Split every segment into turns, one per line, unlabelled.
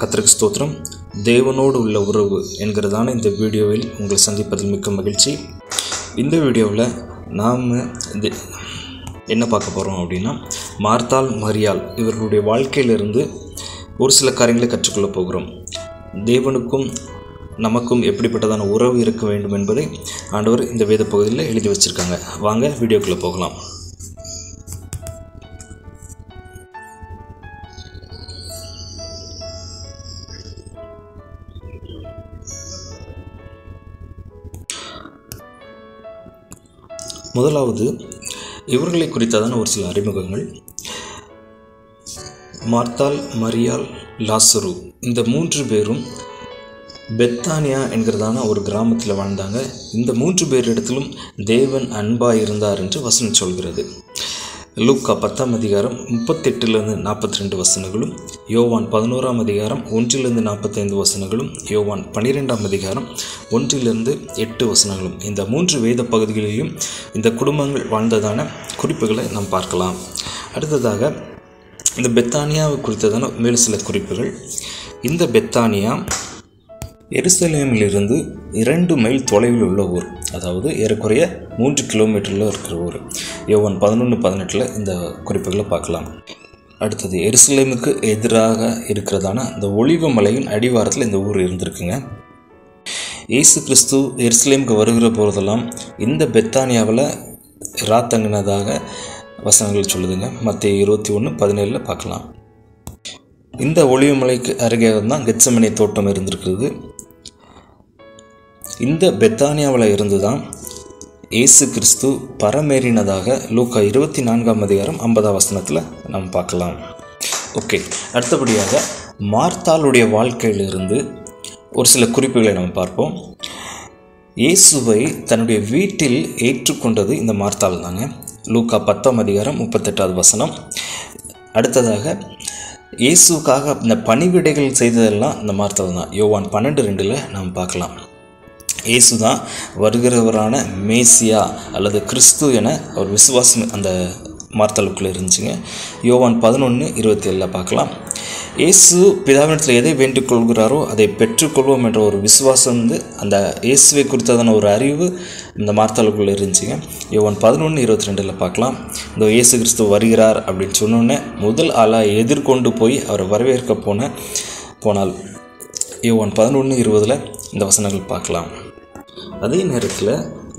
கத்திரக்கு ஸ்தோத்திரம். தேவனோடு உள்ள உறவு என்கிறதான இந்த வீடியோவில் உங்களை சந்திப்பதில் மிக்க மகிழ்ச்சி. இந்த வீடியோவில் நாம் என்ன பார்க்க போகிறோம் அப்படின்னா மார்த்தால் மரியாள் இவர்களுடைய வாழ்க்கையிலிருந்து ஒரு சில காரியங்களை கற்றுக்கொள்ள போகிறோம். தேவனுக்கும் நமக்கும் எப்படிப்பட்டதான உறவு இருக்க வேண்டும் என்பதை ஆண்டவர் இந்த வேத பகுதியில் எழுதி வச்சுருக்காங்க. வாங்க வீடியோக்குள்ளே போகலாம். முதலாவது இவர்களை குறித்ததான ஒரு சில அறிமுகங்கள். மார்த்தால் மரியால் லாசரு இந்த மூன்று பேரும் பெத்தானியா என்கிறதான ஒரு கிராமத்தில் வாழ்ந்தாங்க. இந்த மூன்று பேரிடத்திலும் தேவன் அன்பாக இருந்தார் என்று வசனம் சொல்கிறது. லூக்கா பத்தாம் அதிகாரம் முப்பத்தெட்டுலேருந்து நாற்பத்தி ரெண்டு வசனங்களும் யோவான் பதினோராம் அதிகாரம் ஒன்றிலிருந்து நாற்பத்தைந்து வசனங்களும் யோவான் பன்னிரெண்டாம் அதிகாரம் ஒன்றிலிருந்து எட்டு வசனங்களும். இந்த மூன்று வேத பகுதிகளிலும் இந்த குடும்பங்கள் வாழ்ந்ததான குறிப்புகளை நாம் பார்க்கலாம். அடுத்ததாக இந்த பெத்தானியாவை குறித்ததான மேலும் சில குறிப்புகள். இந்த பெத்தானியா எருசலேமிலிருந்து இரண்டு மைல் தொலைவில் உள்ள ஊர் அதாவது ஏறக்குறைய மூன்று கிலோமீட்டரில் இருக்கிற ஊர். யோவான் பதினொன்று பதினெட்டில் இந்த குறிப்புகளை பார்க்கலாம். அடுத்தது எருசலேமுக்கு எதிராக இருக்கிறதான இந்த ஒளிவு மலையின் அடிவாரத்தில் இந்த ஊர் இருந்திருக்குங்க. இயேசு கிறிஸ்து எருசலேமுக்கு வருகிற போதெல்லாம் இந்த பெத்தானியாவில் ராத்தங்கினதாக வசனங்கள் சொல்லுதுங்க. மற்ற இருபத்தி ஒன்று பதினேழில் பார்க்கலாம். இந்த ஒளிவு மலைக்கு அருகே தான் கெச்சமனை தோட்டம் இருந்திருக்கிறது. இந்த பெத்தானியாவில் இருந்து தான் இயேசு கிறிஸ்து பரமேறினதாக லூக்கா இருபத்தி நான்காம் அதிகாரம் ஐம்பதாம் வசனத்தில் நாம் பார்க்கலாம். ஓகே அடுத்தபடியாக மார்த்தாளுடைய வாழ்க்கையிலிருந்து ஒரு சில குறிப்புகளை நம்ம பார்ப்போம். இயேசுவை தன்னுடைய வீட்டில் ஏற்றுக்கொண்டது இந்த மார்த்தாள் தாங்க. லூக்கா பத்தாம் அதிகாரம் முப்பத்தெட்டாவது வசனம். அடுத்ததாக இயேசுக்காக இந்த பணிவிடைகள் செய்ததெல்லாம் இந்த மார்த்தாள் தான். யோவான் பன்னெண்டு ரெண்டில் நாம் பார்க்கலாம். இயேசு தான் வருகிறவரான மேசியா அல்லது கிறிஸ்து என அவர் விசுவாசம் அந்த மார்த்தலுக்குள்ளே இருந்துச்சுங்க. யோவான் பதினொன்று இருபத்தி ஏழில் பார்க்கலாம். இயேசு பிதாவினத்தில் எதை வேண்டிக் கொள்கிறாரோ அதை பெற்றுக்கொள்வோம் என்ற ஒரு விசுவாசம் வந்து அந்த இயேசுவை குறித்ததான ஒரு அறிவு இந்த மார்த்தலுக்குள்ளே இருந்துச்சுங்க. யோவான் பதினொன்று இருபத்தி ரெண்டில் பார்க்கலாம். இந்த இயேசு கிறிஸ்து வருகிறார் அப்படின்னு சொன்னோன்னே முதல் ஆளாக எதிர்கொண்டு போய் அவரை வரவேற்க போன போனால் யோவான் பதினொன்று இருபதில் இந்த வசனங்கள் பார்க்கலாம். அதே நேரத்தில்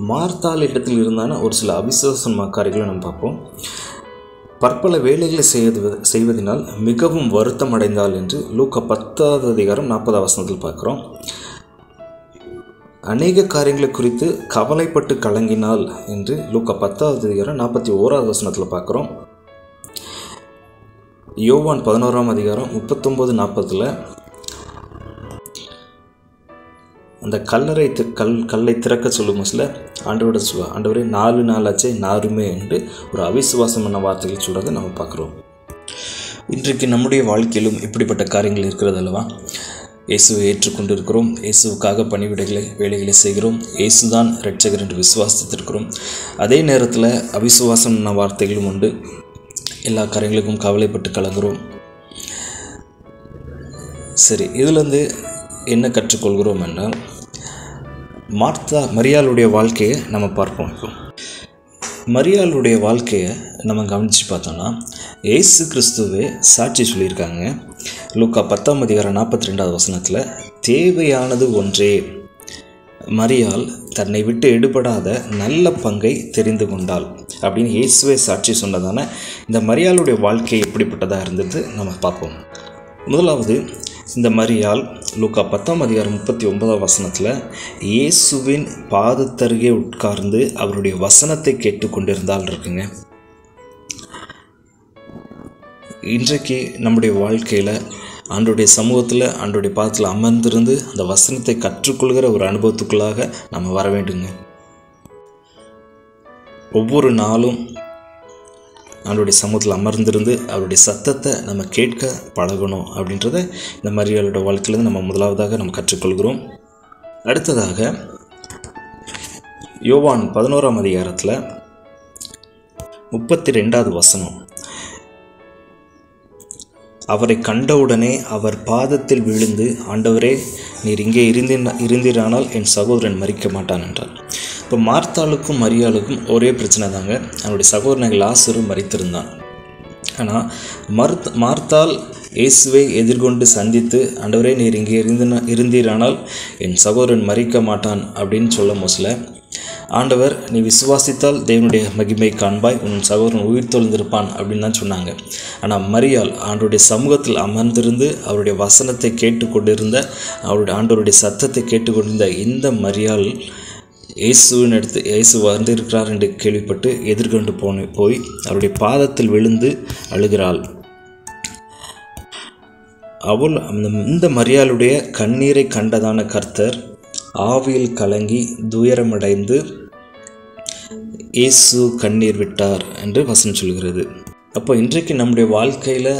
மார்த்தால் இடத்தில் இருந்தான ஒரு சில அவிசுவாசமான காரியங்களை நம்ம பார்ப்போம். பற்பல வேலைகளை செய்வது செய்வதனால் மிகவும் வருத்தம் அடைந்தாள் என்று லூக்க பத்தாவது அதிகாரம் நாற்பதாம் வசனத்தில் பார்க்குறோம். அநேக காரியங்களை குறித்து கவலைப்பட்டு கலங்கினாள் என்று லூக்க பத்தாவது அதிகாரம் நாற்பத்தி ஓராவது வசனத்தில் பார்க்குறோம். யோவான் பதினோராம் அதிகாரம் முப்பத்தொம்போது நாற்பதில் அந்த கல்லறை கல் கல்லை திறக்க சொல்லும் சில ஆண்டவரோட சொல்லுவா ஆண்டவரே நாலு நாளாச்சே நாருமே என்று ஒரு அவிசுவாசமான வார்த்தைகள் சொல்கிறத நம்ம பார்க்குறோம். இன்றைக்கு நம்முடைய வாழ்க்கையிலும் இப்படிப்பட்ட காரியங்கள் இருக்கிறது அல்லவா? இயேசுவை ஏற்றுக்கொண்டு இருக்கிறோம் இயேசுவுக்காக பணிவிடைகளை வேலைகளை செய்கிறோம். இயேசு தான் ரட்சகர் என்று விசுவாசித்திருக்கிறோம். அதே நேரத்தில் அவிசுவாசமான வார்த்தைகளும் உண்டு. எல்லா காரியங்களுக்கும் கவலைப்பட்டு கலங்குறோம். சரி இதுலேருந்து என்ன கற்றுக்கொள்கிறோம் என்றால் மார்த்தா மரியாளுடைய வாழ்க்கையை நம்ம பார்ப்போம் இப்போ. மரியாளுடைய வாழ்க்கையை நம்ம கவனித்து பார்த்தோன்னா ஏசு கிறிஸ்துவே சாட்சி சொல்லியிருக்காங்க. லூக்கா பத்தாம் அதிகாரம் நாற்பத்தி ரெண்டாவது வசனத்தில் தேவையானது ஒன்றே. மரியால் தன்னை விட்டு எடுபடாத நல்ல பங்கை தெரிந்து கொண்டாள். அப்படின்னு இயேசுவே சாட்சி சொன்னதான இந்த மரியாளுடைய வாழ்க்கை எப்படிப்பட்டதாக இருந்தது நம்ம பார்ப்போம். முதலாவது இந்த மரியாள் லூக்கா பத்தாம் அதிகாரம் முப்பத்தி ஒன்பதாம் வசனத்தில் இயேசுவின் பாதத்தருகே உட்கார்ந்து அவருடைய வசனத்தை கேட்டுக்கொண்டிருந்தால் இருக்குங்க. இன்றைக்கு நம்முடைய வாழ்க்கையில் அன்றைய சமூகத்தில் அன்றைய பாதத்தில் அமர்ந்திருந்து அந்த வசனத்தை கற்றுக்கொள்கிற ஒரு அனுபவத்துக்குள்ளாக நம்ம வர வேண்டுங்க. ஒவ்வொரு நாளும் அவருடைய சமூகத்தில் அமர்ந்திருந்து அவருடைய சத்தத்தை நம்ம கேட்க பழகணும் அப்படின்றத இந்த மரியாளோட வாழ்க்கையிலேருந்து நம்ம முதலாவதாக நம்ம கற்றுக்கொள்கிறோம். அடுத்ததாக யோவான் பதினோராம் அதிகாரத்தில் முப்பத்தி ரெண்டாவது வசனம். அவரை கண்டவுடனே அவர் பாதத்தில் விழுந்து ஆண்டவரே நீர் இங்கே இருந்தி இருந்தீரானால் என் சகோதரன் மறிக்க மாட்டான் என்றார். இப்போ மார்த்தாளுக்கும் மரியாளுக்கும் ஒரே பிரச்சனை தாங்க. அவனுடைய சகோதரன் லாசரு மறித்திருந்தான். ஆனால் மறுத் மார்த்தால் இயேசுவை எதிர்கொண்டு சந்தித்து ஆண்டவரே நீர் இங்கே இருந்து இருந்தீரானால் என் சகோதரன் மறிக்க மாட்டான் அப்படின்னு சொல்ல மோசில். ஆண்டவர் நீ விசுவாசித்தால் தேவனுடைய மகிமை காண்பாய் உன் சகோதரன் உயிர் தொழுந்திருப்பான் அப்படின்னு தான் சொன்னாங்க. ஆனால் மரியாள் ஆண்டோடைய சமூகத்தில் அமர்ந்திருந்து அவருடைய வசனத்தை கேட்டுக்கொண்டிருந்த அவருடைய ஆண்டவருடைய சத்தத்தை கேட்டுக்கொண்டிருந்த இந்த மரியாள் இயேசுவின் எடுத்து இயேசு வந்திருக்கிறார் என்று கேள்விப்பட்டு எதிர்கொண்டு போன போய் அவருடைய பாதத்தில் விழுந்து அழுகிறாள். அவள் அந்த இந்த மரியாளுடைய கண்ணீரை கண்டதான கர்த்தர் ஆவியில் கலங்கி துயரமடைந்து இயேசு கண்ணீர் விட்டார் என்று வசனம் சொல்கிறது. அப்போ இன்றைக்கு நம்முடைய வாழ்க்கையில்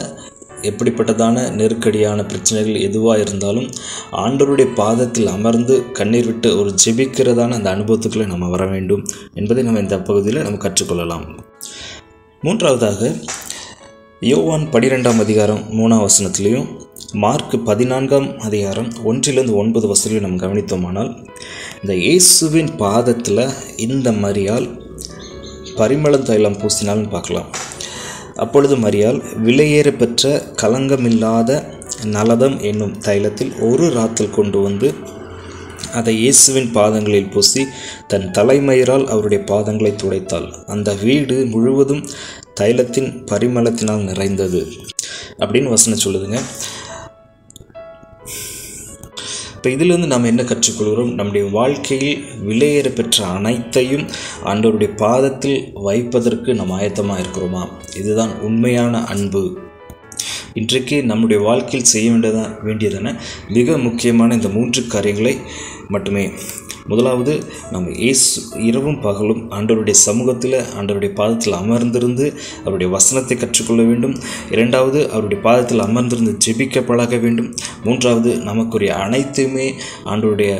எப்படிப்பட்டதான நெருக்கடியான பிரச்சனைகள் எதுவாக இருந்தாலும் ஆண்டவருடைய பாதத்தில் அமர்ந்து கண்ணீர் விட்டு ஒரு ஜெபிக்கிறதான அந்த அனுபவத்துக்குள்ளே நம்ம வர வேண்டும் என்பதை நம்ம இந்த பகுதியில் நம்ம கற்றுக்கொள்ளலாம். மூன்றாவதாக யோவான் பனிரெண்டாம் அதிகாரம் மூணாம் வசனத்திலையும் மார்க் பதினான்காம் அதிகாரம் ஒன்றிலிருந்து ஒன்பது வசதியும் நம்ம கவனித்தோமானால் இந்த இயேசுவின் பாதத்தில் இந்த மரியால் பரிமள தைலம் பூசினாலும் பார்க்கலாம். அப்பொழுது மரியால் விலையேற பெற்ற கலங்கமில்லாத நலதம் என்னும் தைலத்தில் ஒரு ராத்தில் கொண்டு வந்து அதை இயேசுவின் பாதங்களில் பூசி தன் தலைமயிரால் அவருடைய பாதங்களை துடைத்தாள். அந்த வீடு முழுவதும் தைலத்தின் பரிமளத்தினால் நிறைந்தது. அப்படின்னு வசனம் சொல்லுதுங்க. இப்போ இதிலிருந்து நாம் என்ன கற்றுக்கொள்கிறோம்? நம்முடைய வாழ்க்கையில் விலையேற பெற்ற அனைத்தையும் ஆண்டவருடைய பாதத்தில் வைப்பதற்கு நாம் ஆயத்தமாக இருக்கிறோமா? இதுதான் உண்மையான அன்பு. இன்றைக்கு நம்முடைய வாழ்க்கையில் செய்ய வேண்டியதா வேண்டியதான மிக முக்கியமான இந்த மூன்று காரியங்களை மட்டுமே முதலாவது நம்ம இயேசு இரவும் பகலும் ஆண்டவருடைய சமூகத்தில் ஆண்டவருடைய பாதத்தில் அமர்ந்திருந்து அவருடைய வசனத்தை கற்றுக்கொள்ள வேண்டும். இரண்டாவது அவருடைய பாதத்தில் அமர்ந்திருந்து ஜெபிக்க பழக வேண்டும். மூன்றாவது நமக்குரிய அனைத்துமே ஆண்டவருடைய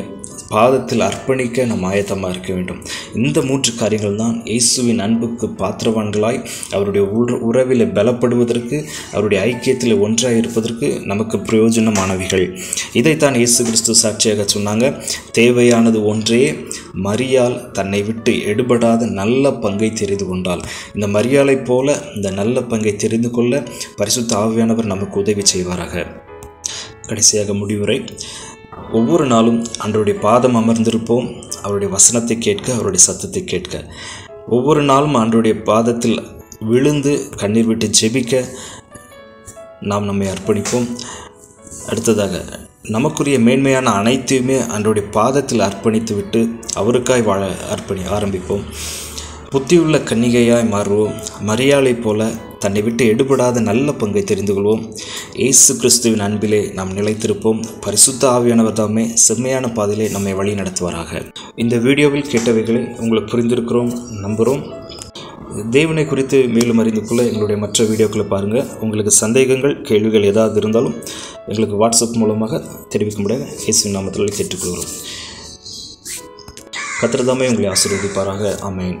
பாதத்தில் அர்ப்பணிக்க நம் ஆயத்தமாக இருக்க வேண்டும். இந்த மூன்று காரியங்கள் தான் இயேசுவின் அன்புக்கு பாத்திரவான்களாய் அவருடைய உற உறவில் பலப்படுவதற்கு அவருடைய ஐக்கியத்தில் ஒன்றாக இருப்பதற்கு நமக்கு பிரயோஜனமானவைகள். இதைத்தான் இயேசு கிறிஸ்து சாட்சியாக சொன்னாங்க. தேவையானது ஒன்றே மரியால் தன்னை விட்டு எடுபடாத நல்ல பங்கை தெரிந்து கொண்டால். இந்த மரியாலைப் போல இந்த நல்ல பங்கை தெரிந்து கொள்ள பரிசுத்த ஆவியானவர் நமக்கு உதவி செய்வாராக. கடைசியாக முடிவுரை. ஒவ்வொரு நாளும் அன்றோடைய பாதம் அமர்ந்திருப்போம். அவருடைய வசனத்தை கேட்க அவருடைய சத்தத்தை கேட்க. ஒவ்வொரு நாளும் அன்றைய பாதத்தில் விழுந்து கண்ணீர் விட்டு ஜெபிக்க நாம் நம்மை அர்ப்பணிப்போம். அடுத்ததாக நமக்குரிய மேன்மையான அனைத்தையுமே அன்றைய பாதத்தில் அர்ப்பணித்து விட்டு அவருக்காய் வாழ அர்ப்பணி ஆரம்பிப்போம். புத்தியுள்ள கன்னிகையாய் மாறுவோம். மரியாதை போல தன்னை விட்டு எடுபடாத நல்ல பங்கை தெரிந்து கொள்வோம். இயேசு கிறிஸ்துவின் அன்பிலே நாம் நிலைத்திருப்போம். பரிசுத்த ஆவியானவர் தாமே செம்மையான பாதையிலே நம்மை வழி நடத்துவாராக. இந்த வீடியோவில் கேட்டவைகளை உங்களுக்கு புரிந்திருக்கிறோம் நம்புகிறோம். தேவனை குறித்து மேலும் அறிந்து கொள்ள எங்களுடைய மற்ற வீடியோக்களை பாருங்கள் உங்களுக்கு சந்தேகங்கள் கேள்விகள் ஏதாவது இருந்தாலும் எங்களுக்கு வாட்ஸ்அப் மூலமாக தெரிவிக்க முடியாது இயேசு நாமத்தில் கேட்டுக்கொள்கிறோம். கத்திரதாமே உங்களை ஆசீர்வதிப்பாராக. ஆமேன்.